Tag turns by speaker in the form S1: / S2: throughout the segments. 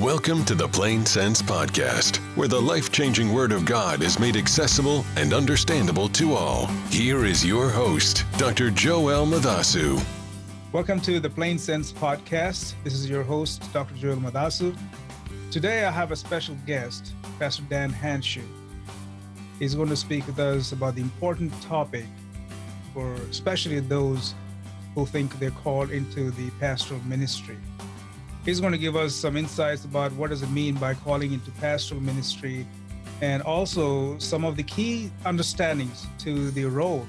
S1: Welcome to the Plain Sense Podcast, where the life changing Word of God is made accessible and understandable to all. Here is your host, Dr. Joel Madasu.
S2: Welcome to the Plain Sense Podcast. This is your host, Dr. Joel Madasu. Today I have a special guest, Pastor Dan Hanshew. He's going to speak with us about the important topic for especially those who think they're called into the pastoral ministry. He's going to give us some insights about what does it mean by calling into pastoral ministry and also some of the key understandings to the role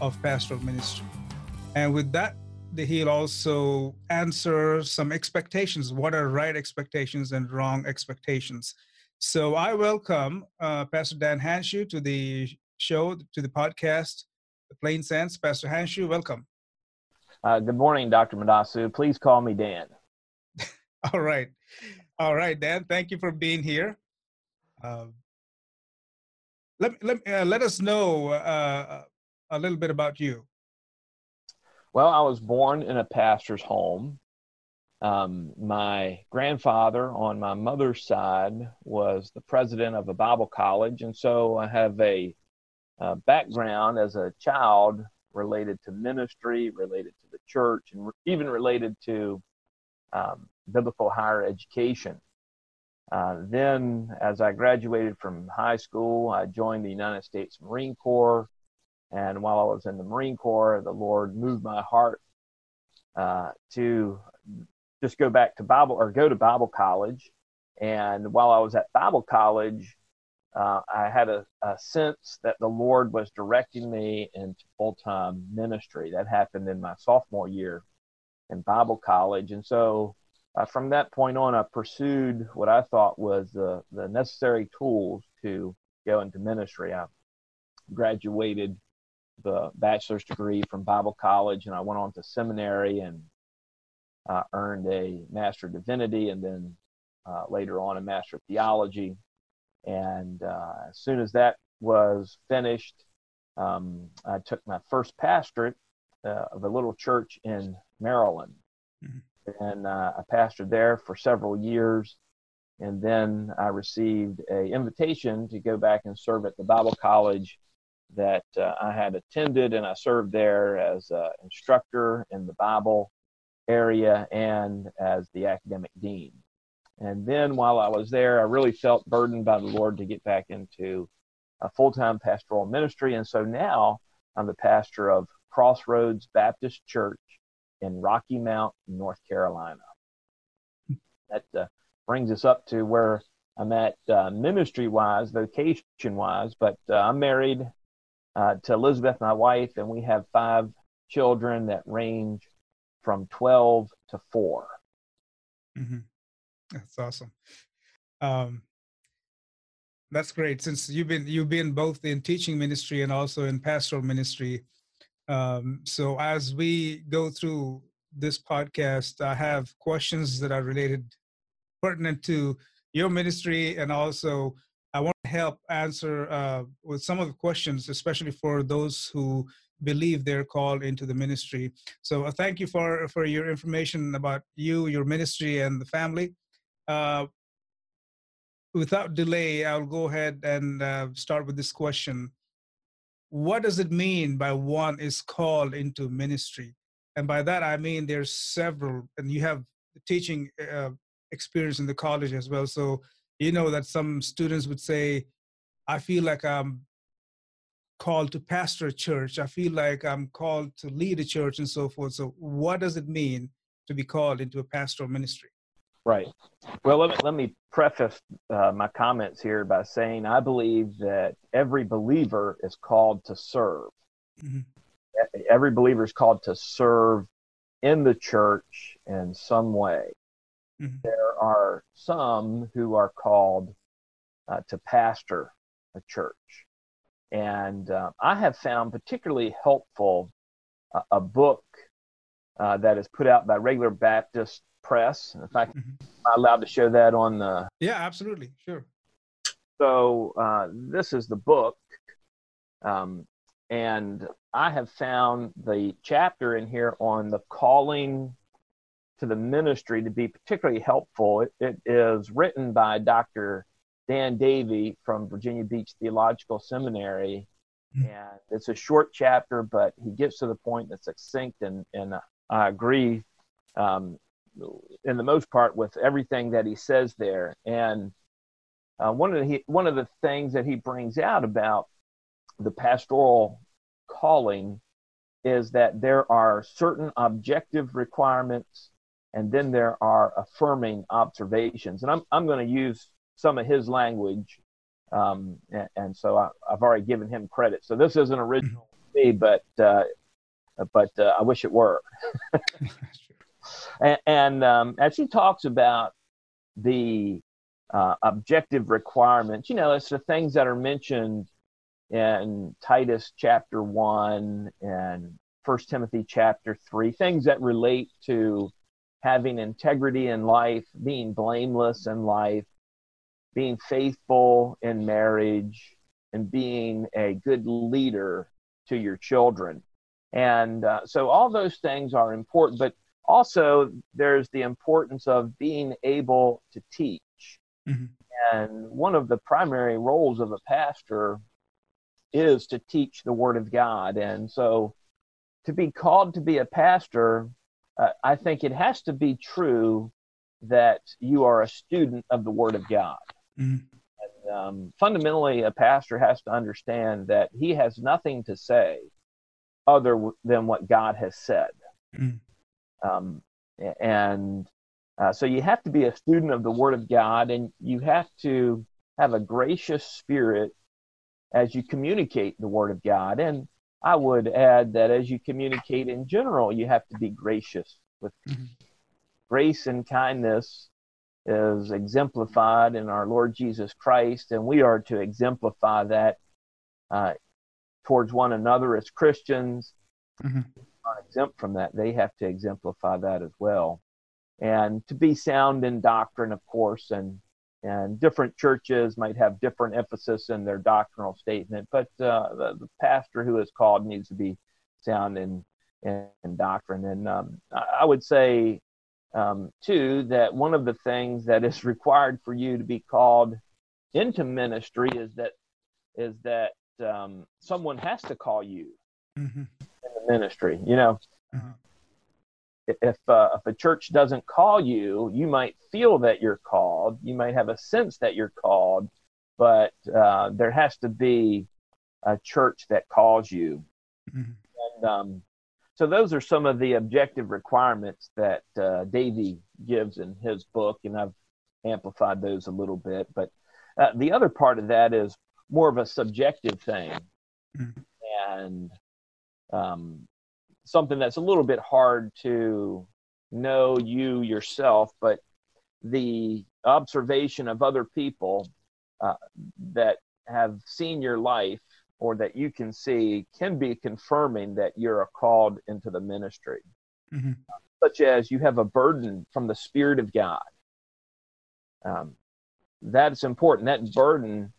S2: of pastoral ministry. And with that, he'll also answer some expectations. What are right expectations and wrong expectations? So I welcome uh, Pastor Dan Hanshew to the show, to the podcast, The Plain Sense. Pastor Hanshew, welcome.
S3: Uh, good morning, Dr. Madasu. Please call me Dan.
S2: All right. All right, Dan. Thank you for being here. Uh, let, let, uh, let us know uh, a little bit about you.
S3: Well, I was born in a pastor's home. Um, my grandfather on my mother's side was the president of a Bible college, and so I have a, a background as a child related to ministry, related to the church, and even related to um, biblical higher education. Uh, then, as I graduated from high school, I joined the United States Marine Corps. And while I was in the Marine Corps, the Lord moved my heart uh, to just go back to Bible or go to Bible college. And while I was at Bible college, uh, I had a, a, sense that the Lord was directing me into full time ministry. That happened in my sophomore year in Bible college. And so uh, from that point on, I pursued what I thought was the, the necessary tools to go into ministry. I graduated the bachelor's degree from Bible college, and I went on to seminary and uh, earned a master of divinity, and then uh, later on a master of theology. And uh, as soon as that was finished, um, I took my first pastorate uh, of a little church in Maryland. Mm-hmm and uh, I pastored there for several years. And then I received a invitation to go back and serve at the Bible college that uh, I had attended, and I served there as an instructor in the Bible area and as the academic dean. And then while I was there, I really felt burdened by the Lord to get back into a full time pastoral ministry. And so now I'm the pastor of Crossroads Baptist Church in Rocky Mount, North Carolina. That uh, brings us up to where I'm at uh, ministry wise, vocation wise, but uh, I'm married uh, to Elizabeth, my wife, and we have five children that range from 12 to 4.
S2: Mm-hmm. That's awesome. Um, that's great. Since you've been you've been both in teaching ministry and also in pastoral ministry, um, so as we go through this podcast, I have questions that are related, pertinent to your ministry, and also I want to help answer uh, with some of the questions, especially for those who believe they're called into the ministry. So uh, thank you for for your information about you, your ministry, and the family. Uh, without delay, I'll go ahead and uh, start with this question what does it mean by one is called into ministry? And by that, I mean there's several, and you have teaching uh, experience in the college as well. So you know that some students would say, I feel like I'm called to pastor a church. I feel like I'm called to lead a church and so forth. So what does it mean to be called into a pastoral ministry?
S3: Right. Well, let me, let me preface uh, my comments here by saying I believe that every believer is called to serve. Mm-hmm. Every believer is called to serve in the church in some way. Mm-hmm. There are some who are called uh, to pastor a church. And uh, I have found particularly helpful uh, a book uh, that is put out by Regular Baptist press. In fact, mm-hmm. am I allowed to show that on the?
S2: Yeah, absolutely, sure.
S3: So uh, this is the book, um, and I have found the chapter in here on the calling to the ministry to be particularly helpful. It, it is written by Dr. Dan Davey from Virginia Beach Theological Seminary. Mm-hmm. And it's a short chapter, but he gets to the point that's succinct, and, and I agree um, in the most part with everything that he says there. And uh, one of the one of the things that he brings out about the pastoral calling is that there are certain objective requirements and then there are affirming observations. And I'm, I'm going to use some of his language. Um, and, and, so I, have already given him credit. So this isn't original to me, but, uh, but uh, I wish it were. and, and um, as he talks about the uh, objective requirements, you know, it's the things that are mentioned in Titus chapter 1 and First Timothy chapter 3, things that relate to having integrity in life, being blameless in life, being faithful in marriage, and being a good leader to your children. And uh, so all those things are important, but also there's the importance of being able to teach. Mm-hmm. And one of the primary roles of a pastor is to teach the Word of God. And so to be called to be a pastor, uh, I think it has to be true that you are a student of the Word of God. Mm-hmm. And, um, fundamentally, a pastor has to understand that he has nothing to say other than what God has said. Mm-hmm. Um, and uh, so you have to be a student of the Word of God, and you have to have a gracious spirit as you communicate the Word of God. And I would add that as you communicate in general, you have to be gracious with mm-hmm. grace and kindness is exemplified in our Lord Jesus Christ, and we are to exemplify that uh, towards one another as Christians. Mm-hmm. Are exempt from that; they have to exemplify that as well, and to be sound in doctrine, of course, and and different churches might have different emphasis in their doctrinal statement, but uh, the, the, pastor who is called needs to be sound in, in, in doctrine. And um, I would say, um, too, that one of the things that is required for you to be called into ministry is that is that um, someone has to call you mm-hmm. In the ministry. You know, uh-huh if uh, if a church doesn't call you, you might feel that you're called. You might have a sense that you're called, but uh, there has to be a church that calls you. Mm-hmm. And um, so those are some of the objective requirements that uh, Davey gives in his book, and I've amplified those a little bit. But uh, the other part of that is more of a subjective thing, mm-hmm. and um, something that's a little bit hard to know you yourself, but the observation of other people uh, that have seen your life or that you can see can be confirming that you're called into the ministry. Mm-hmm. Such as you have a burden from the Spirit of God. Um, that's important. That burden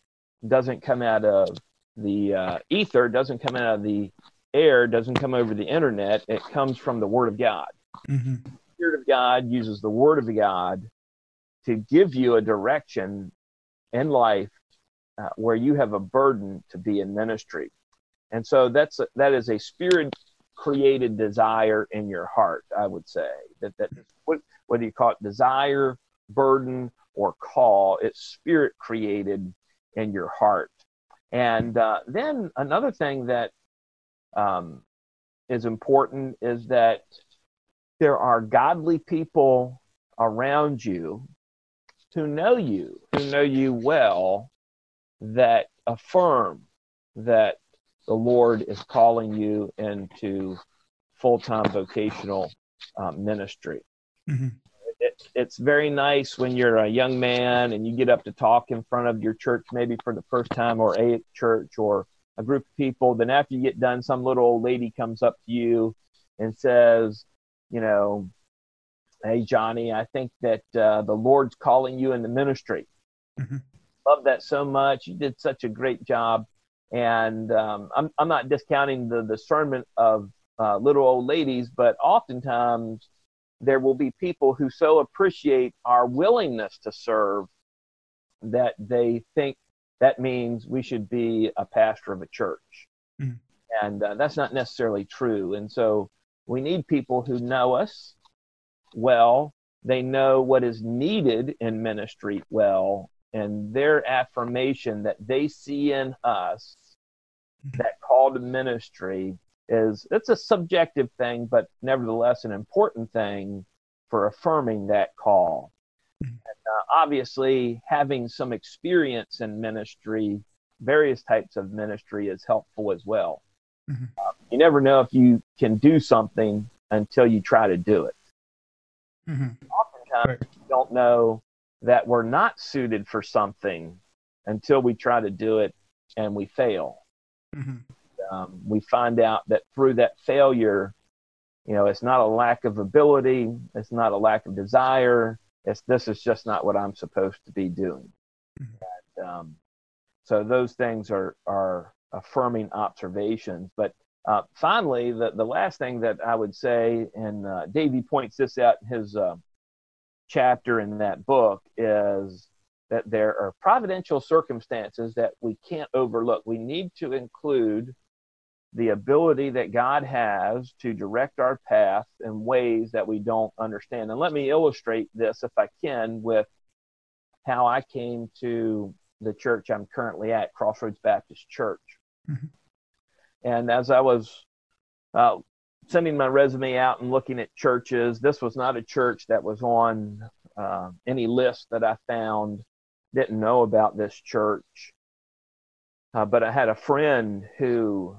S3: doesn't come out of the uh, ether, doesn't come out of the air doesn't come over the internet. It comes from the Word of God. Mm-hmm. The Spirit of God uses the Word of God to give you a direction in life uh, where you have a burden to be in ministry. And so that's a, that is a spirit created desire in your heart, I would say. That that what whether you call it desire, burden, or call, it's spirit created in your heart. And uh, then another thing that um, is important is that there are godly people around you who know you, who know you well, that affirm that the Lord is calling you into full time vocational um, ministry. Mm-hmm. It, it's very nice when you're a young man and you get up to talk in front of your church, maybe for the first time, or a church, or a group of people. Then after you get done, some little old lady comes up to you and says, you know, hey Johnny, I think that uh, the Lord's calling you in the ministry. Mm-hmm. Love that so much. You did such a great job. And um, I'm I'm not discounting the discernment of uh, little old ladies, but oftentimes there will be people who so appreciate our willingness to serve that they think that means we should be a pastor of a church. Mm. And uh, that's not necessarily true. And so we need people who know us well, they know what is needed in ministry well, and their affirmation that they see in us mm-hmm. that call to ministry is it's a subjective thing, but nevertheless an important thing for affirming that call. Mm-hmm. And, uh, obviously, having some experience in ministry, various types of ministry, is helpful as well. Mm-hmm. Uh, you never know if you can do something until you try to do it. Mm-hmm. Oftentimes, right. we don't know that we're not suited for something until we try to do it and we fail. Mm-hmm. Um, we find out that through that failure, you know, it's not a lack of ability, it's not a lack of desire. It's this is just not what I'm supposed to be doing. Mm-hmm. And, um, so those things are are affirming observations. But uh, finally, the, the last thing that I would say, and uh, Davey points this out in his uh, chapter in that book, is that there are providential circumstances that we can't overlook. We need to include the ability that God has to direct our path in ways that we don't understand. And let me illustrate this, if I can, with how I came to the church I'm currently at, Crossroads Baptist Church. Mm-hmm. And as I was uh, sending my resume out and looking at churches, this was not a church that was on uh, any list that I found. Didn't know about this church. Uh, but I had a friend who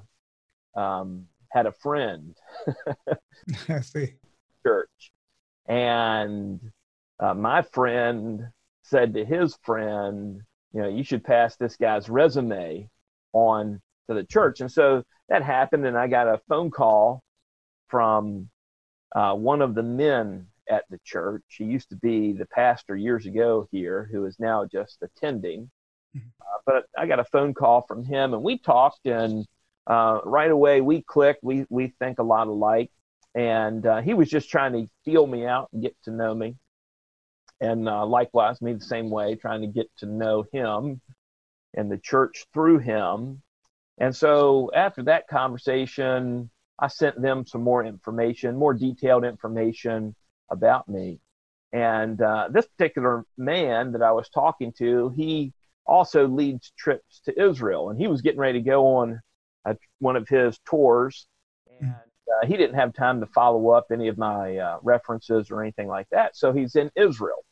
S3: um, had a friend.
S2: I see.
S3: Church. And uh, my friend said to his friend, you know, you should pass this guy's resume on to the church. And so that happened, and I got a phone call from uh, one of the men at the church. He used to be the pastor years ago here, who is now just attending. Mm-hmm. Uh, but I got a phone call from him, and we talked, and uh, right away we clicked. We we think a lot alike, and uh, he was just trying to feel me out and get to know me, and uh, likewise me the same way, trying to get to know him and the church through him. And so after that conversation, I sent them some more information, more detailed information about me. And uh, this particular man that I was talking to, he also leads trips to Israel, and he was getting ready to go on a, one of his tours, and uh, he didn't have time to follow up any of my uh, references or anything like that. So he's in Israel,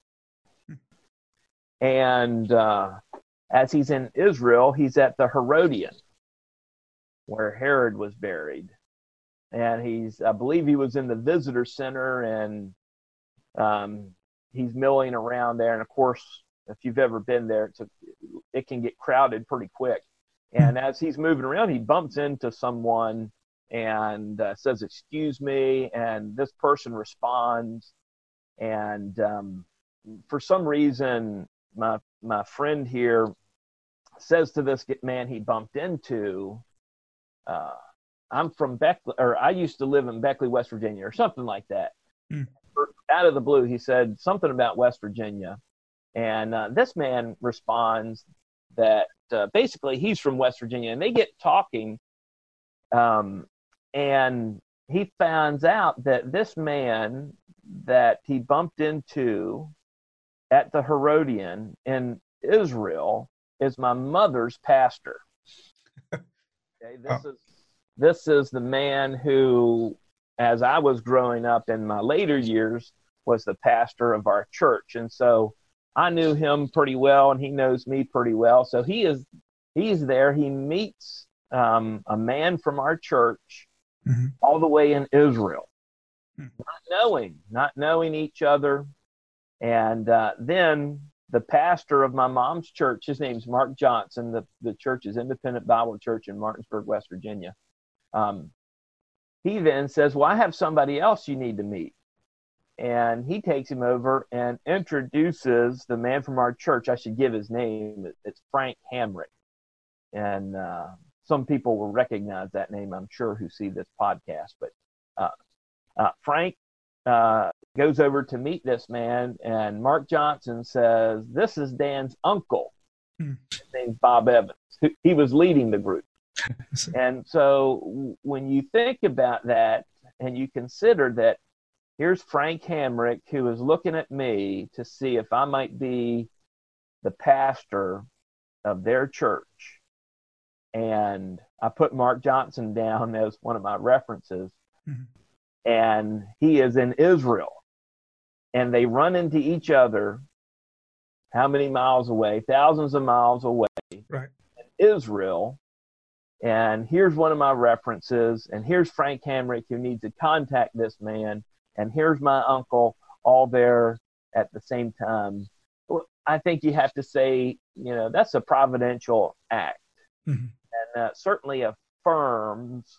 S3: and uh, as he's in Israel, he's at the Herodian, where Herod was buried. And he's, I believe he was in the visitor center and um, he's milling around there. And of course, if you've ever been there, it's a, it can get crowded pretty quick. And as he's moving around, he bumps into someone and uh, says, Excuse me. And this person responds. And um, for some reason, my, my friend here says to this man he bumped into, uh, I'm from Beckley, or I used to live in Beckley, West Virginia, or something like that. Mm. Out of the blue, he said something about West Virginia. And uh, this man responds that uh, basically he's from West Virginia. And they get talking, um, and he finds out that this man that he bumped into at the Herodian in Israel is my mother's pastor. Okay, this oh. is this is the man who, as I was growing up in my later years, was the pastor of our church, and so I knew him pretty well, and he knows me pretty well. So he is he's there. He meets um, a man from our church mm-hmm. all the way in Israel, mm-hmm. not knowing, not knowing each other, and uh, then the pastor of my mom's church, his name's Mark Johnson. The, the church is Independent Bible Church in Martinsburg, West Virginia. Um, he then says, Well, I have somebody else you need to meet. And he takes him over and introduces the man from our church. I should give his name. It's Frank Hamrick. And uh, some people will recognize that name, I'm sure, who see this podcast. But uh, uh, Frank uh, goes over to meet this man, and Mark Johnson says, "This is Dan's uncle, hmm. named Bob Evans. He was leading the group." and so, when you think about that, and you consider that here's Frank Hamrick, who is looking at me to see if I might be the pastor of their church, and I put Mark Johnson down as one of my references. Mm-hmm. And he is in Israel and they run into each other how many miles away? Thousands of miles away.
S2: Right.
S3: Israel. And here's one of my references. And here's Frank Hamrick who needs to contact this man. And here's my uncle all there at the same time. I think you have to say, you know, that's a providential act. Mm-hmm. And uh, certainly affirms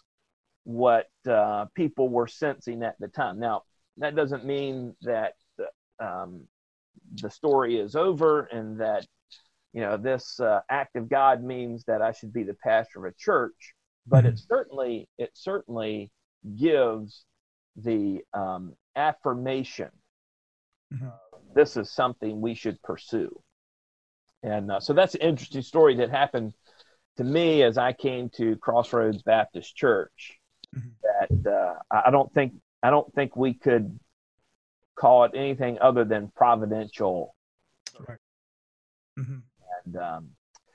S3: what uh, people were sensing at the time. Now, that doesn't mean that um, the story is over and that you know this uh, act of god means that i should be the pastor of a church but mm-hmm. it certainly it certainly gives the um, affirmation mm-hmm. uh, this is something we should pursue and uh, so that's an interesting story that happened to me as i came to crossroads baptist church mm-hmm. that uh, i don't think i don't think we could call it anything other than providential.
S2: Right. Mm-hmm.
S3: And um,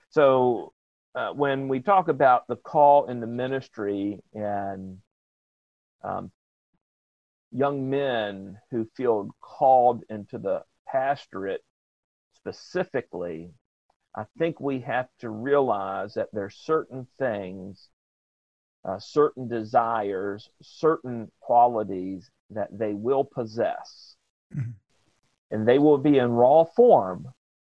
S3: so uh, when we talk about the call in the ministry and um, young men who feel called into the pastorate specifically, I think we have to realize that there's certain things, uh, certain desires, certain qualities that they will possess. Mm-hmm. And they will be in raw form,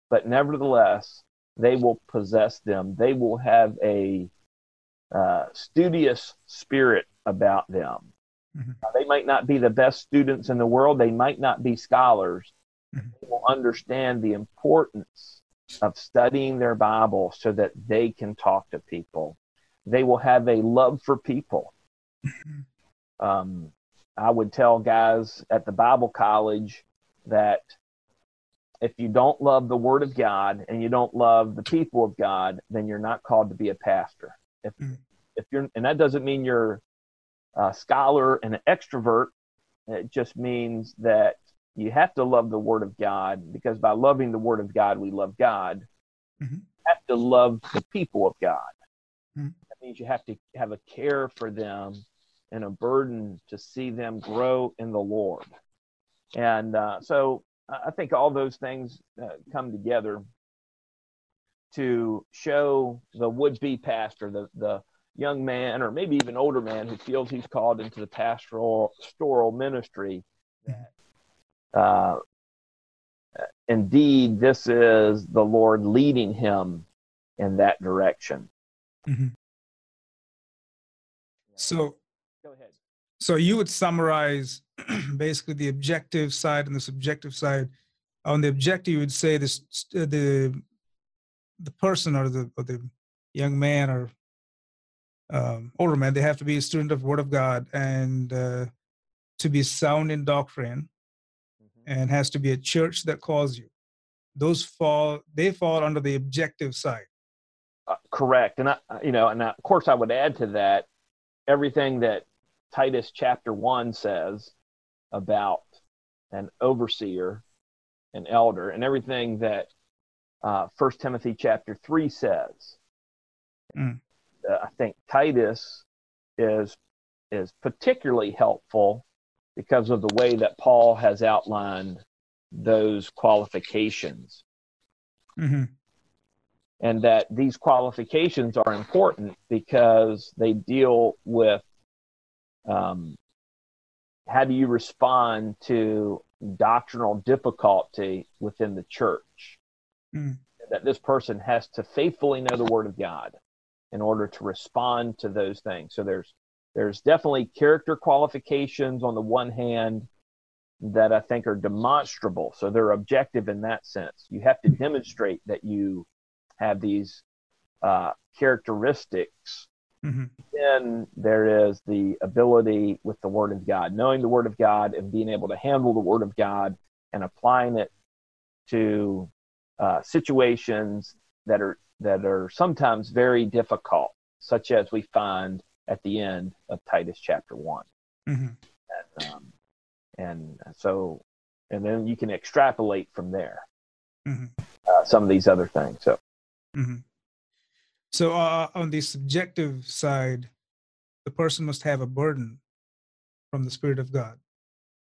S3: but nevertheless, they will possess them. They will have a uh, studious spirit about them. Mm-hmm. They might not be the best students in the world, they might not be scholars. Mm-hmm. They will understand the importance of studying their Bible so that they can talk to people. They will have a love for people. Mm-hmm. Um, I would tell guys at the Bible college that if you don't love the Word of God and you don't love the people of God, then you're not called to be a pastor. If mm. if you're, and that doesn't mean you're a scholar and an extrovert. It just means that you have to love the Word of God because by loving the Word of God, we love God. Mm-hmm. You have to love the people of God. Mm. That means you have to have a care for them and a burden to see them grow in the Lord. And uh, so I think all those things uh, come together to show the would be pastor, the, the young man, or maybe even older man who feels he's called into the pastoral, pastoral ministry that uh, indeed this is the Lord leading him in that direction.
S2: Mm-hmm. So so you would summarize basically the objective side and the subjective side. On the objective, you would say this the the person or the or the young man or um, older man they have to be a student of Word of God and uh, to be sound in doctrine, mm-hmm. and has to be a church that calls you. Those fall they fall under the objective side.
S3: Uh, correct, and I, you know, and I, of course, I would add to that everything that Titus chapter 1 says about an overseer, an elder, and everything that uh, 1 Timothy chapter 3 says. Mm. Uh, I think Titus is is particularly helpful because of the way that Paul has outlined those qualifications. Mm-hmm. And that these qualifications are important because they deal with um, how do you respond to doctrinal difficulty within the church? Mm. That this person has to faithfully know the Word of God in order to respond to those things. So there's there's definitely character qualifications on the one hand that I think are demonstrable. So they're objective in that sense. You have to demonstrate that you have these uh, characteristics Mm-hmm. Then there is the ability with the Word of God, knowing the Word of God and being able to handle the Word of God and applying it to uh, situations that are that are sometimes very difficult, such as we find at the end of Titus chapter one. Mm-hmm. And, um, and, so, and then you can extrapolate from there. Mm-hmm. Uh, some of these other things. So. Mm-hmm.
S2: So uh, on the subjective side, the person must have a burden from the Spirit of God.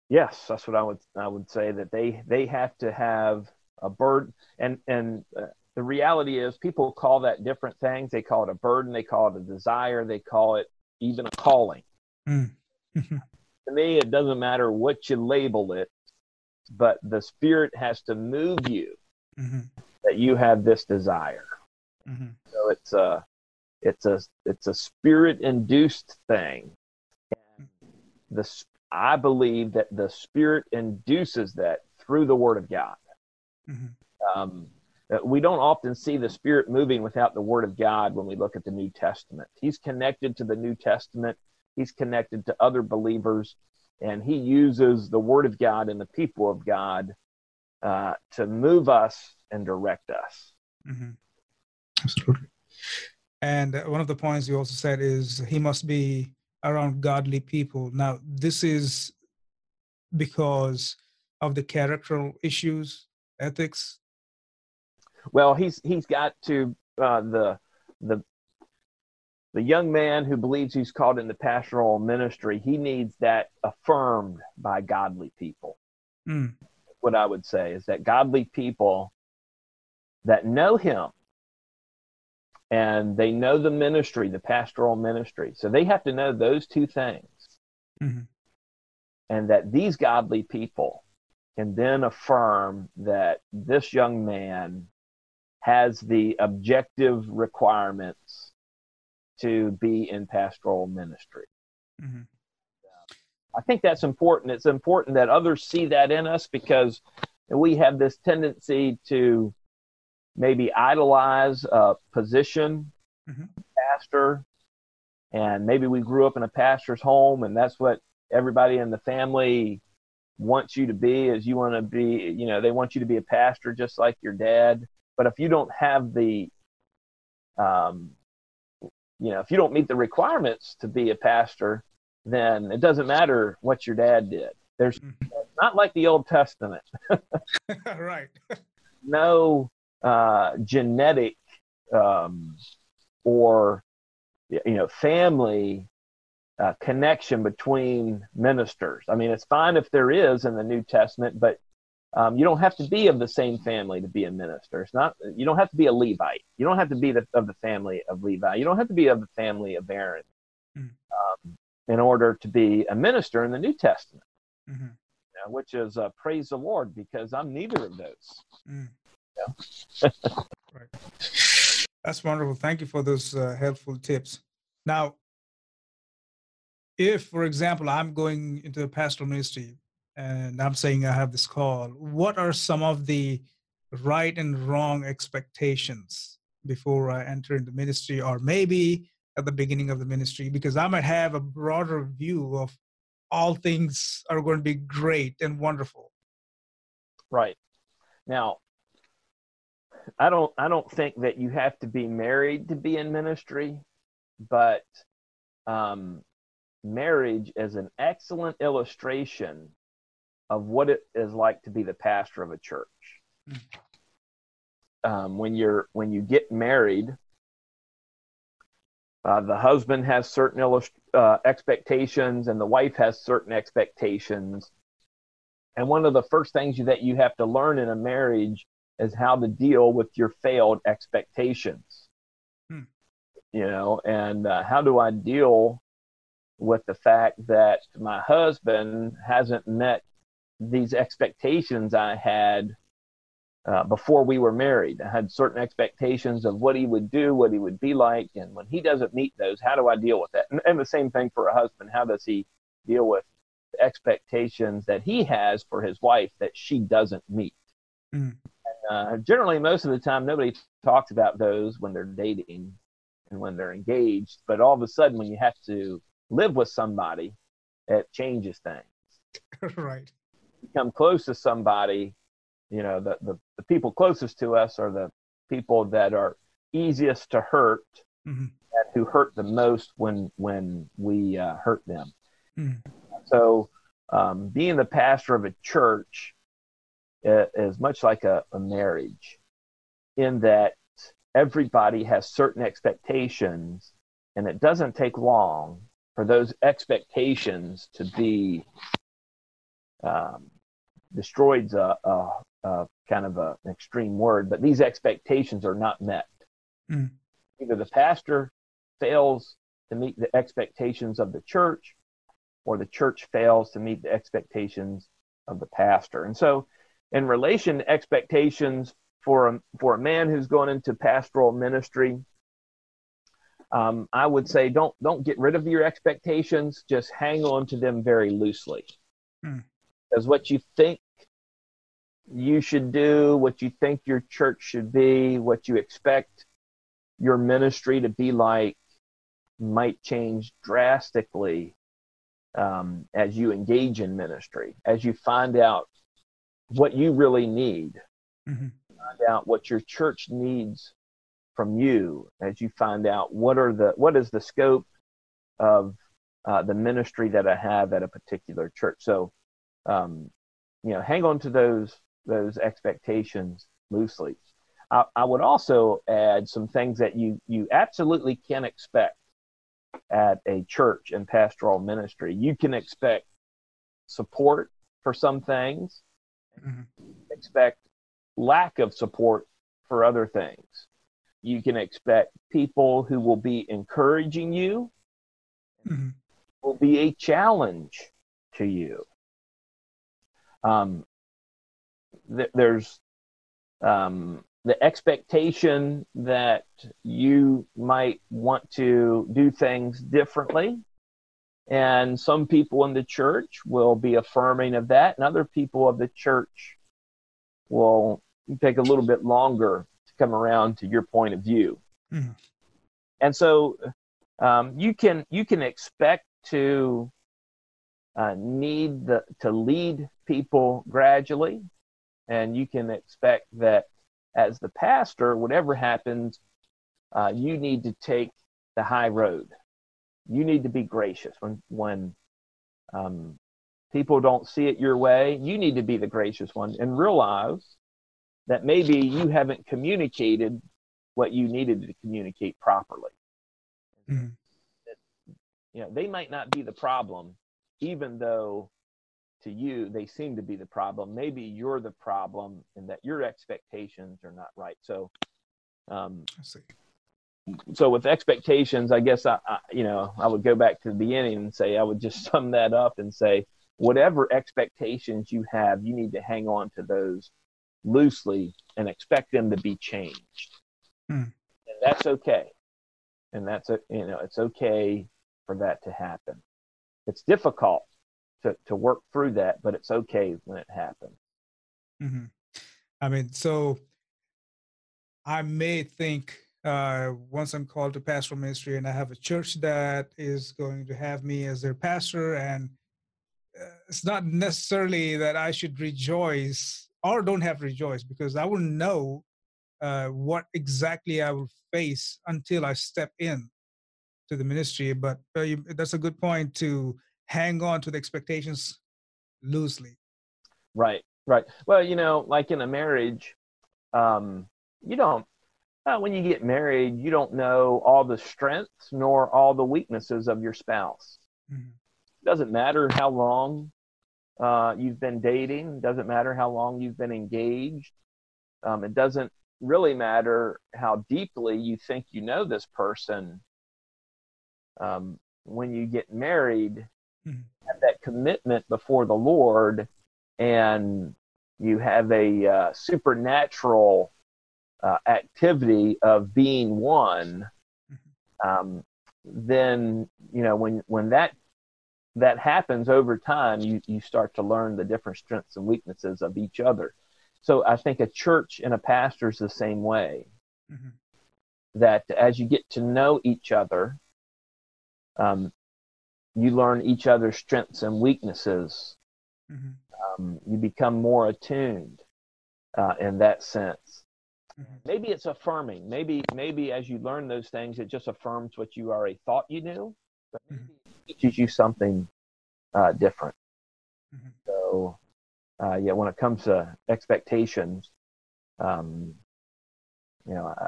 S3: Yes, that's what I would I would say that they they have to have a burden, and and uh, the reality is people call that different things. They call it a burden, they call it a desire, they call it even a calling. Mm. to me, it doesn't matter what you label it, but the Spirit has to move you mm-hmm. that you have this desire. Mm-hmm. So it's a it's a it's a spirit induced thing. And the I believe that the spirit induces that through the Word of God. Mm-hmm. Um, we don't often see the Spirit moving without the Word of God when we look at the New Testament. He's connected to the New Testament. He's connected to other believers, and he uses the Word of God and the people of God uh, to move us and direct us. Mm-hmm.
S2: Absolutely. And one of the points you also said is he must be around godly people. Now, this is because of the character issues, ethics.
S3: Well, he's he's got to uh, the the the young man who believes he's called in the pastoral ministry. He needs that affirmed by godly people. Mm. What I would say is that godly people that know him and they know the ministry, the pastoral ministry. So they have to know those two things. Mm-hmm. And that these godly people can then affirm that this young man has the objective requirements to be in pastoral ministry. Mm-hmm. I think that's important. It's important that others see that in us because we have this tendency to maybe idolize a position, mm-hmm. pastor, and maybe we grew up in a pastor's home, and that's what everybody in the family wants you to be. Is you want to be, you know, they want you to be a pastor just like your dad. But if you don't have the, um, you know, if you don't meet the requirements to be a pastor, then it doesn't matter what your dad did. There's mm-hmm. not like the Old Testament.
S2: right.
S3: no uh, genetic um, or you know family uh, connection between ministers. I mean, it's fine if there is in the New Testament, but um, you don't have to be of the same family to be a minister. It's not. You don't have to be a Levite. You don't have to be the, of the family of Levi. You don't have to be of the family of Aaron mm. um, in order to be a minister in the New Testament. Mm-hmm. You know, which is uh, praise the Lord because I'm neither of those. Mm
S2: right. That's wonderful. Thank you for those uh, helpful tips. Now, if, for example, I'm going into a pastoral ministry and I'm saying I have this call, what are some of the right and wrong expectations before I enter into ministry, or maybe at the beginning of the ministry? Because I might have a broader view of all things are going to be great and wonderful.
S3: Right. Now, I don't I don't think that you have to be married to be in ministry, but um, marriage is an excellent illustration of what it is like to be the pastor of a church. Um, when you're when you get married, uh, the husband has certain illust- uh, expectations, and the wife has certain expectations. And one of the first things that you have to learn in a marriage is how to deal with your failed expectations. Hmm. You know, and uh, how do I deal with the fact that my husband hasn't met these expectations I had uh, before we were married. I had certain expectations of what he would do, what he would be like, and when he doesn't meet those, how do I deal with that? And, and the same thing for a husband. How does he deal with expectations that he has for his wife that she doesn't meet? Mm. Uh, generally, most of the time, nobody talks about those when they're dating. and when they're engaged. But all of a sudden, when you have to live with somebody, it changes things.
S2: right.
S3: Become close to somebody, you know, the, the, the people closest to us are the people that are easiest to hurt mm-hmm. and who hurt the most when when we uh, hurt them. Mm. So, um, being the pastor of a church is much like a, a marriage, in that everybody has certain expectations, and it doesn't take long for those expectations to be um, destroyed. A, a, a, kind of a, an extreme word, but these expectations are not met. Mm. Either the pastor fails to meet the expectations of the church, or the church fails to meet the expectations of the pastor. And so, in relation to expectations for a, for a man who's going into pastoral ministry, um, I would say don't don't get rid of your expectations. Just hang on to them very loosely, hmm. Because what you think you should do, what you think your church should be, what you expect your ministry to be like, might change drastically um, as you engage in ministry, as you find out what you really need, mm-hmm. find out what your church needs from you, as you find out what are the what is the scope of uh, the ministry that I have at a particular church. So, um, you know, hang on to those those expectations loosely. I, I would also add some things that you you absolutely can expect at a church and pastoral ministry. You can expect support for some things, mm-hmm. expect lack of support for other things. You can expect people who will be encouraging you, mm-hmm. will be a challenge to you. Um, th- there's um, the expectation that you might want to do things differently. And some people in the church will be affirming of that, and other people of the church will take a little bit longer to come around to your point of view. Mm-hmm. And so um, you can you can expect to uh, need the, to lead people gradually, and you can expect that as the pastor, whatever happens, uh, you need to take the high road. You need to be gracious when when um, people don't see it your way. You need to be the gracious one and realize that maybe you haven't communicated what you needed to communicate properly. Mm-hmm. You know, they might not be the problem, even though to you they seem to be the problem. Maybe you're the problem and that your expectations are not right. So um so with expectations i guess I, I, you know i would go back to the beginning and say i would just sum that up and say whatever expectations you have you need to hang on to those loosely and expect them to be changed. Hmm. and that's okay. And that's a you know it's okay for that to happen. It's difficult to, to work through that, but it's okay when it happens.
S2: Mm-hmm. I mean, so I may think uh, once I'm called to pastoral ministry and I have a church that is going to have me as their pastor, and uh, it's not necessarily that I should rejoice or don't have rejoice because I will know uh, what exactly I will face until I step in to the ministry. But uh, you, that's a good point to hang on to the expectations loosely.
S3: Right, right. Well, you know, like in a marriage, um, you don't, uh, when you get married, you don't know all the strengths nor all the weaknesses of your spouse. Mm-hmm. Doesn't matter how long uh, you've been dating, doesn't matter how long you've been engaged. Um, it doesn't really matter how deeply you think you know this person. Um, when you get married, mm-hmm. have that commitment before the Lord, and you have a uh, supernatural uh, activity of being one, mm-hmm. um, then you know when when that that happens over time, you you start to learn the different strengths and weaknesses of each other. So I think a church and a pastor is the same way. Mm-hmm. that as you get to know each other, um, you learn each other's strengths and weaknesses. Mm-hmm. Um, you become more attuned uh, in that sense. Mm-hmm. Maybe it's affirming. Maybe maybe as you learn those things, it just affirms what you already thought you knew, but maybe mm-hmm. it teaches you something uh, different. Mm-hmm. So, uh, yeah, when it comes to expectations, um, you know, I,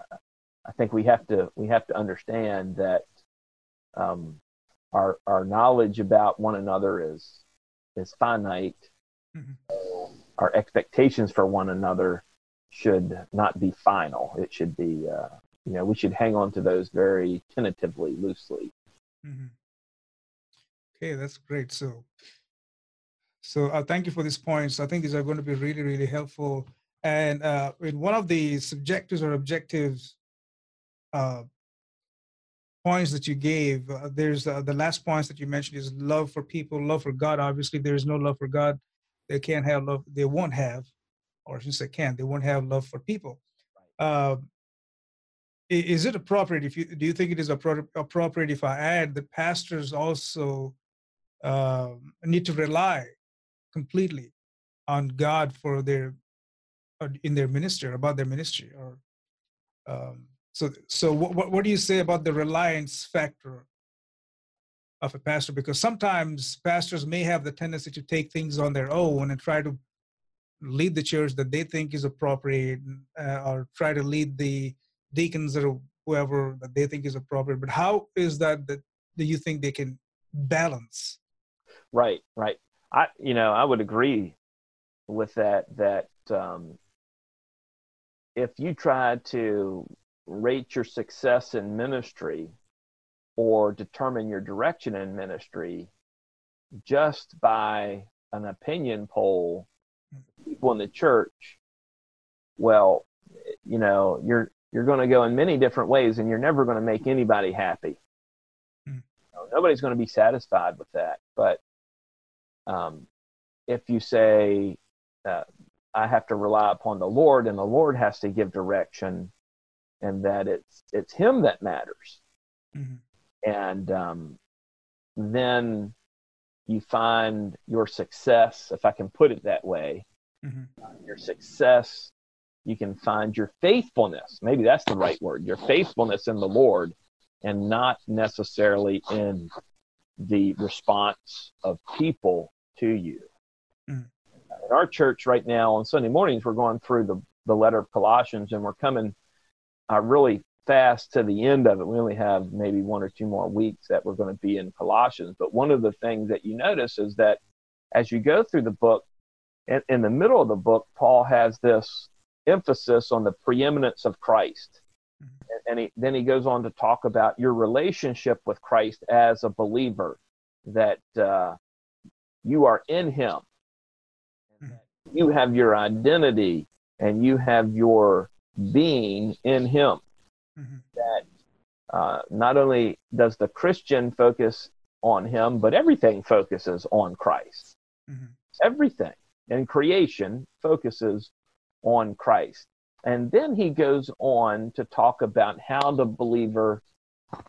S3: I, think we have to we have to understand that um, our our knowledge about one another is is finite. Mm-hmm. So our expectations for one another should not be final. It should be, uh, you know, we should hang on to those very tentatively, loosely. Mm-hmm.
S2: Okay, that's great. So, so uh, thank you for these points. I think these are going to be really, really helpful. And uh, in one of the subjectives or objectives uh, points that you gave, uh, there's uh, the last points that you mentioned is love for people, love for God. Obviously, there is no love for God. They can't have love. They won't have, or since they can't, they won't have love for people. Uh, is it appropriate? If you do you think it is appropriate if I add that pastors also uh, need to rely completely on God for their uh, in their ministry about their ministry or um, so so what, what do you say about the reliance factor of a pastor? Because sometimes pastors may have the tendency to take things on their own and try to lead the church that they think is appropriate uh, or try to lead the deacons or whoever that they think is appropriate. But how is that that do you think they can balance?
S3: Right right. I you know i would agree with that that um, if you try to rate your success in ministry or determine your direction in ministry just by an opinion poll people in the church well you know you're you're going to go in many different ways and you're never going to make anybody happy mm. nobody's going to be satisfied with that but um, if you say uh, i have to rely upon the lord and the lord has to give direction and that it's it's him that matters mm-hmm and um, then you find your success, if I can put it that way, mm-hmm. your success, you can find your faithfulness. Maybe that's the right word. Your faithfulness in the Lord, and not necessarily in the response of people to you. Mm-hmm. In our church right now on Sunday mornings, we're going through the, the letter of Colossians, and we're coming uh, really fast to the end of it. We only have maybe one or two more weeks that we're going to be in Colossians. But one of the things that you notice is that as you go through the book, in, in the middle of the book, Paul has this emphasis on the preeminence of Christ. Mm-hmm. And, and he, then he goes on to talk about your relationship with Christ as a believer, that uh, you are in him. Mm-hmm. You have your identity and you have your being in him mm-hmm. that uh, not only does the Christian focus on him, but everything focuses on Christ. Mm-hmm. Everything in creation focuses on Christ. And then he goes on to talk about how the believer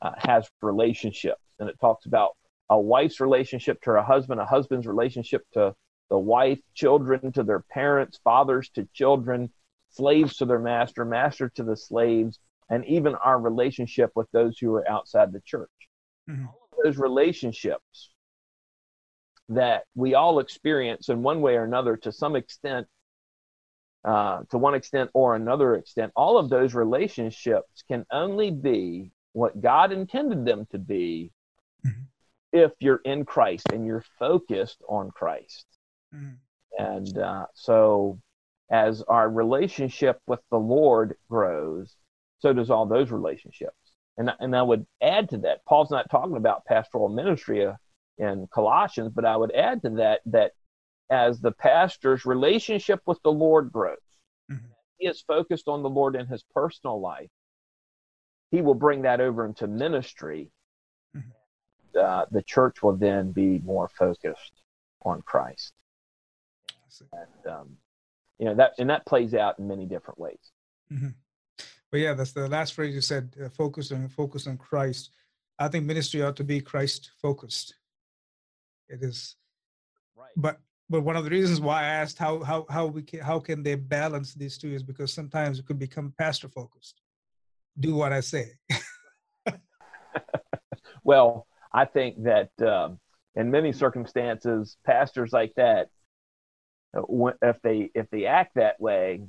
S3: uh, has relationships. And it talks about a wife's relationship to her husband, a husband's relationship to the wife, children to their parents, fathers to children, slaves to their master, master to the slaves, and even our relationship with those who are outside the church. Mm-hmm. All of those relationships that we all experience in one way or another to some extent, uh, to one extent or another extent, all of those relationships can only be what God intended them to be mm-hmm. if you're in Christ and you're focused on Christ. Mm-hmm. And uh, so, as our relationship with the Lord grows, so does all those relationships. And, and I would add to that, Paul's not talking about pastoral ministry in Colossians, but I would add to that that as the pastor's relationship with the Lord grows, mm-hmm. he is focused on the Lord in his personal life, he will bring that over into ministry. Mm-hmm. Uh, the church will then be more focused on Christ. And, um, you know that, and that plays out in many different ways.
S2: Mm-hmm. but yeah, that's the last phrase you said. Uh, focus on focus on Christ. I think ministry ought to be Christ focused. It is,
S3: Right.
S2: but but one of the reasons why I asked how how how we can how can they balance these two is because sometimes it could become pastor focused. Do what I say.
S3: Well, I think that um, in many circumstances, pastors like that, if they if they act that way,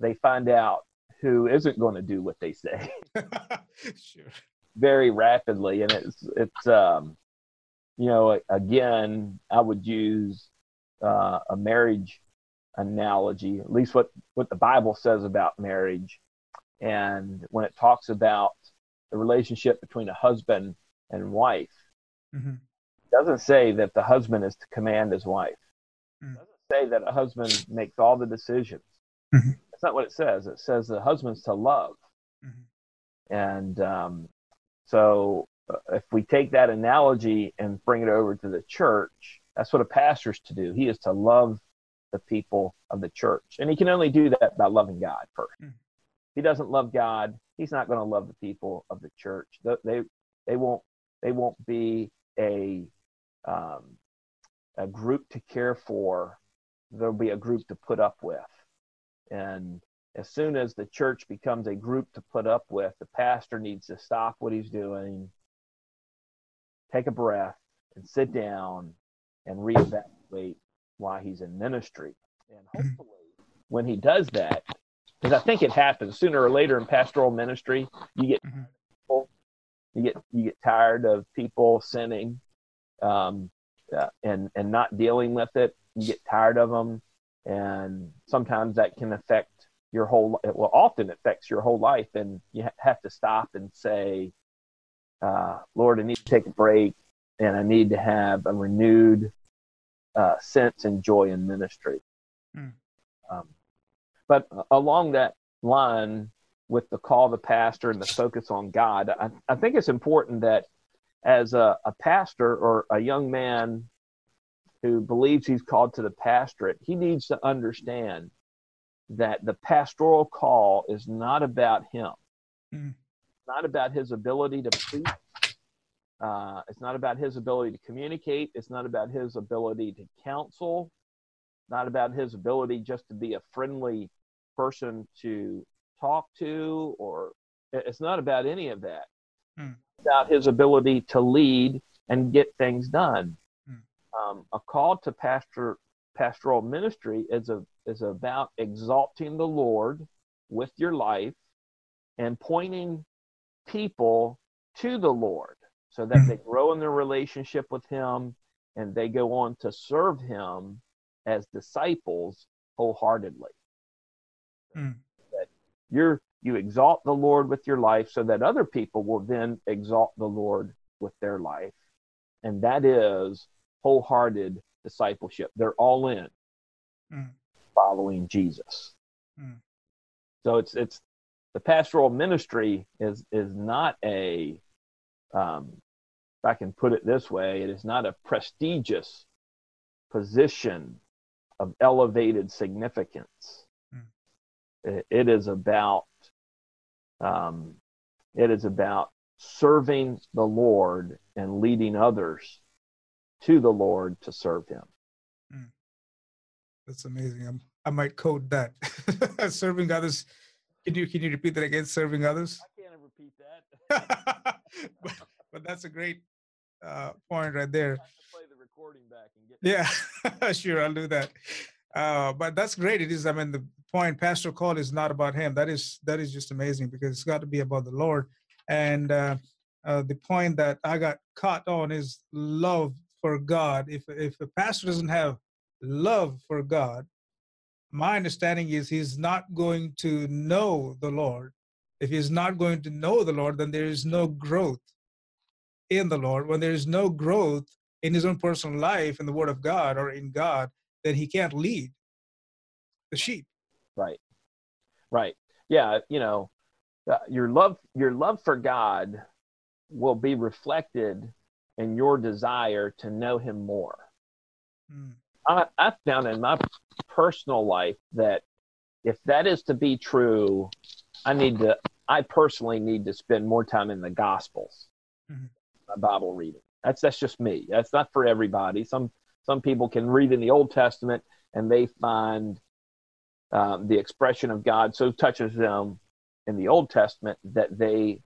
S3: they find out who isn't going to do what they say
S2: sure.
S3: very rapidly, and it's it's um, you know again, I would use uh, a marriage analogy, at least what what the Bible says about marriage, and when it talks about the relationship between a husband and wife
S2: hmm
S3: doesn't say that the husband is to command his wife.
S2: Mm.
S3: Say that a husband makes all the decisions.
S2: Mhm.
S3: That's not what it says. It says the husband's to love.
S2: Mhm.
S3: And um, so uh, if we take that analogy and bring it over to the church, that's what a pastor's to do. He is to love the people of the church. And he can only do that by loving God first.
S2: Mm.
S3: If he doesn't love God, he's not going to love the people of the church. They, they, they won't they won't be a um, a group to care for. There'll be a group to put up with, and as soon as the church becomes a group to put up with, the pastor needs to stop what he's doing, take a breath, and sit down and reevaluate why he's in ministry. And hopefully, when he does that, because I think it happens sooner or later in pastoral ministry, you get
S2: Mhm.
S3: people, you get you get tired of people sinning, um, uh, and and not dealing with it. You get tired of them, and sometimes that can affect your whole. It will often affects your whole life, and you ha- have to stop and say, uh, "Lord, I need to take a break, and I need to have a renewed uh, sense and joy in ministry."
S2: Hmm.
S3: Um, but along that line, with the call of the pastor and the focus on God, I, I think it's important that as a, a pastor or a young man who believes he's called to the pastorate, he needs to understand that the pastoral call is not about him.
S2: Mm.
S3: Not about his ability to preach. Uh, it's not about his ability to communicate. It's not about his ability to counsel. Not about his ability just to be a friendly person to talk to, or it's not about any of that.
S2: Mm.
S3: It's about his ability to lead and get things done. Um, a call to pastor pastoral ministry is a is about exalting the Lord with your life and pointing people to the Lord so that
S2: Mhm.
S3: they grow in their relationship with him and they go on to serve him as disciples wholeheartedly.
S2: Mm.
S3: You're you exalt the Lord with your life so that other people will then exalt the Lord with their life. And that is wholehearted discipleship. They're all in
S2: Mm.
S3: following Jesus.
S2: Mm.
S3: So it's it's the pastoral ministry is is not a um, if I can put it this way, it is not a prestigious position of elevated significance.
S2: Mm.
S3: It, it is about um, it is about serving the Lord and leading others to the Lord to serve Him.
S2: That's amazing. I'm, I might code that. Serving others. Can you can you repeat that again? Serving others.
S3: I can't repeat that.
S2: but, but that's a great uh, point right there.
S3: have to play the recording back and get
S2: Yeah, sure, I'll do that. Uh, but that's great. It is. I mean, the point Pastor call is not about him. That is that is just amazing because it's got to be about the Lord. And uh, uh, the point that I got caught on is love for God. If if a pastor doesn't have love for God, my understanding is he's not going to know the Lord. If he's not going to know the Lord, then there is no growth in the Lord. When there is no growth in his own personal life in the Word of God or in God, then he can't lead the sheep.
S3: Right. Right. Yeah, you know, uh, your love your love for God will be reflected in your desire to know him more.
S2: Mm,
S3: I, I found in my personal life that if that is to be true, I need to I personally need to spend more time in the Gospels, mm-hmm. Bible reading. That's that's just me. That's not for everybody. Some some people can read in the Old Testament and they find um, the expression of God so touches them in the Old Testament that they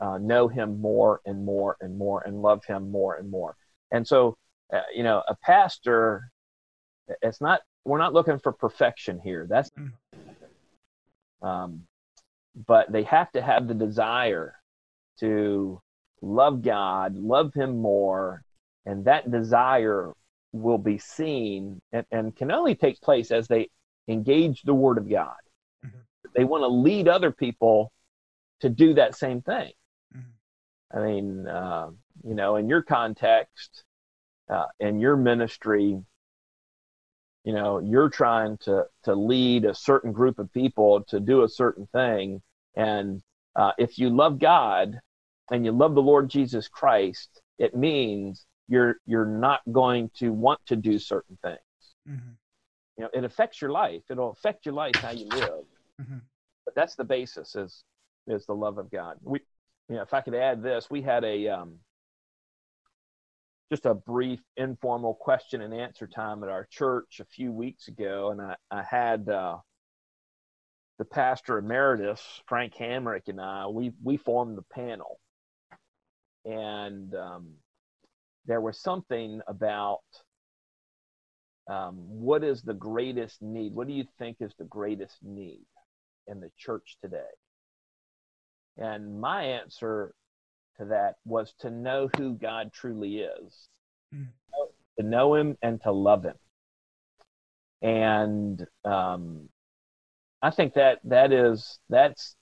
S3: uh, know Him more and more and more and love Him more and more. And so, uh, you know, a pastor, it's not. We're not looking for perfection here. That's. Mm. Um, but they have to have the desire to love God, love Him more, and that desire will be seen and, and can only take place as they engage the Word of God. Mm-hmm. They want to lead other people to do that same thing. I mean, uh, you know, in your context, uh, in your ministry, you know, you're trying to to lead a certain group of people to do a certain thing, and uh, if you love God and you love the Lord Jesus Christ, it means you're you're not going to want to do certain things. Mm-hmm. You know, it affects your life. It'll affect your life how you live. Mm-hmm. But that's the basis is is the love of God. We, you know, if I could add this, we had a um, just a brief informal question and answer time at our church a few weeks ago, and I I had. Uh, the pastor emeritus, Frank Hamrick, and I, we we formed the panel, and um, there was something about um, what is the greatest need? What do you think is the greatest need in the church today? And my answer to that was to know who God truly is, mm. to know Him and to love Him. And um, I think that that is that's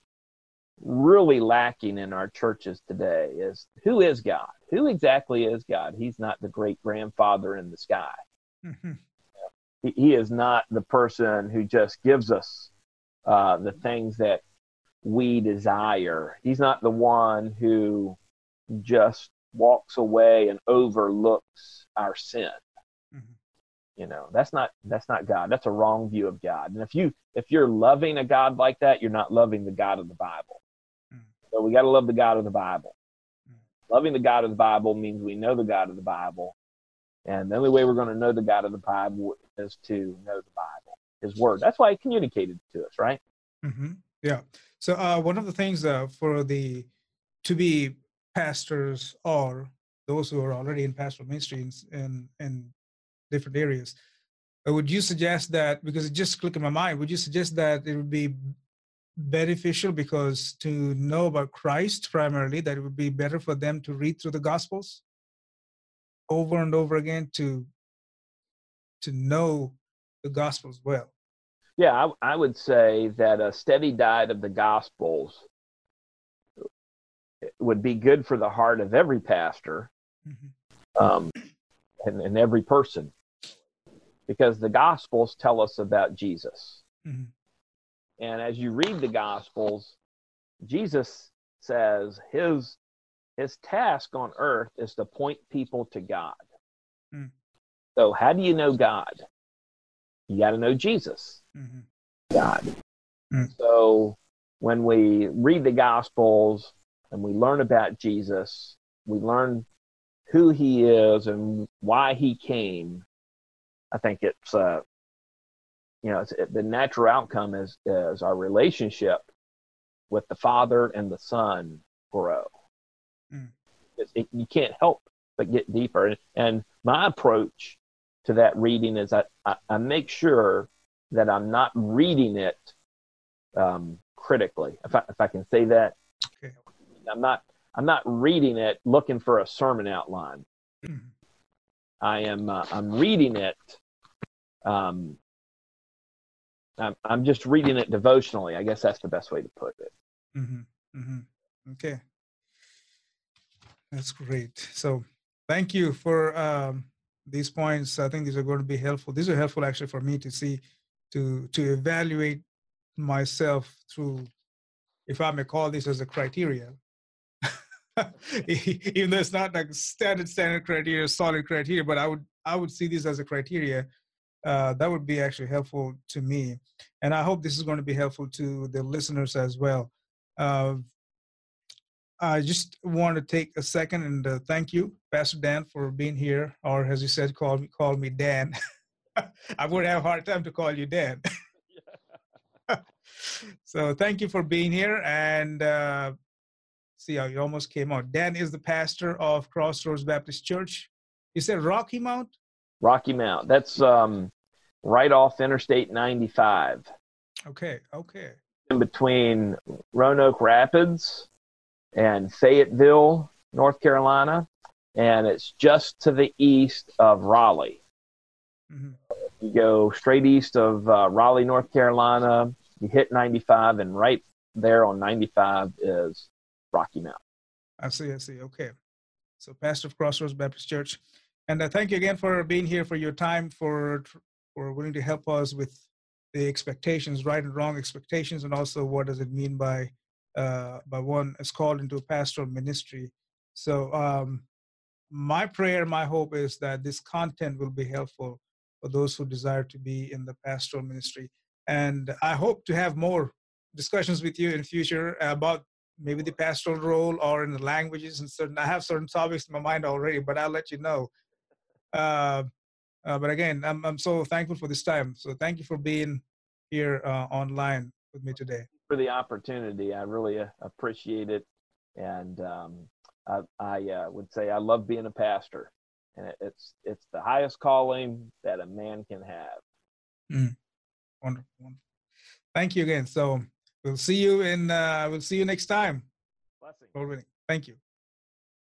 S3: really lacking in our churches today is who is God? Who exactly is God? He's not the great grandfather in the sky. Mm-hmm. He, he, is not the person who just gives us uh, the things that we desire. He's not the one who just walks away and overlooks our sin. You know that's not that's not god. That's a wrong view of god. And if you if you're loving a god like that you're not loving the god of the bible. Mm. so we got to love the god of the bible. Mm. loving the god of the bible means we know the god of the bible. And the only way we're going to know the god of the bible is to know the bible his word. That's why he communicated to us right?
S2: Mm-hmm. yeah so uh, one of the things uh, for the to be pastors or those who are already in pastoral ministry and in different areas. would you suggest that because it just clicked in my mind? Would you suggest that it would be beneficial because to know about Christ primarily, that it would be better for them to read through the Gospels over and over again to to know the Gospels well?
S3: Yeah, I, I would say that a steady diet of the Gospels would be good for the heart of every pastor mm-hmm. um, and, and every person because the Gospels tell us about Jesus. Mm-hmm. And as you read the Gospels, Jesus says his his task on earth is to point people to God. Mm. So how do you know God? You got to know Jesus. Mm-hmm. God. Mm. So when we read the Gospels and we learn about Jesus, we learn who he is and why he came I think it's uh, you know, it's, it, the natural outcome is is our relationship with the Father and the Son grow. Mm. It, you can't help but get deeper. And my approach to that reading is I, I, I make sure that I'm not reading it um, critically, if I, if I can say that. Okay. I'm not I'm not reading it looking for a sermon outline. I am uh, I'm reading it um, I'm, I'm just reading it devotionally. I guess that's the best way to put it.
S2: Mm-hmm. Mm-hmm. Okay. That's great. So thank you for um, these points. I think these are going to be helpful. These are helpful actually for me to see, to to evaluate myself through, if I may call this as a criteria. Even though it's not like standard standard criteria, solid criteria, but I would I would see this as a criteria uh, that would be actually helpful to me. And I hope this is going to be helpful to the listeners as well. Uh, I just want to take a second and uh, thank you, Pastor Dan, for being here, or as you said, call me call me Dan. I would have a hard time to call you Dan. so thank you for being here, and uh, see how you almost came out. Dan is the pastor of Crossroads Baptist Church. You said Rocky Mount.
S3: Rocky Mount. That's um, right off Interstate 95.
S2: Okay. Okay.
S3: In between Roanoke Rapids and Fayetteville, North Carolina, and it's just to the east of Raleigh. Mm-hmm. You go straight east of uh, Raleigh, North Carolina, you hit 95, and right there on 95 is Rocky Mount.
S2: I see, I see. Okay. So, Pastor of Crossroads Baptist Church. And uh, thank you again for being here, for your time, for for willing to help us with the expectations, right and wrong expectations, and also what does it mean by uh, by one is called into a pastoral ministry. So um, my prayer, my hope is that this content will be helpful for those who desire to be in the pastoral ministry. And I hope to have more discussions with you in future about maybe the pastoral role or in the languages and certain. I have certain topics in my mind already, but I'll let you know. Uh, uh, but again, I'm I'm so thankful for this time. So thank you for being here uh, online with me today
S3: for the opportunity. I really uh, appreciate it, and um, I, I uh, would say I love being a pastor, and it, it's it's the highest calling that a man can have.
S2: Mm. Wonderful, wonderful. Thank you again. So we'll see you in. Uh, we'll see you next time.
S3: Blessing.
S2: Thank you.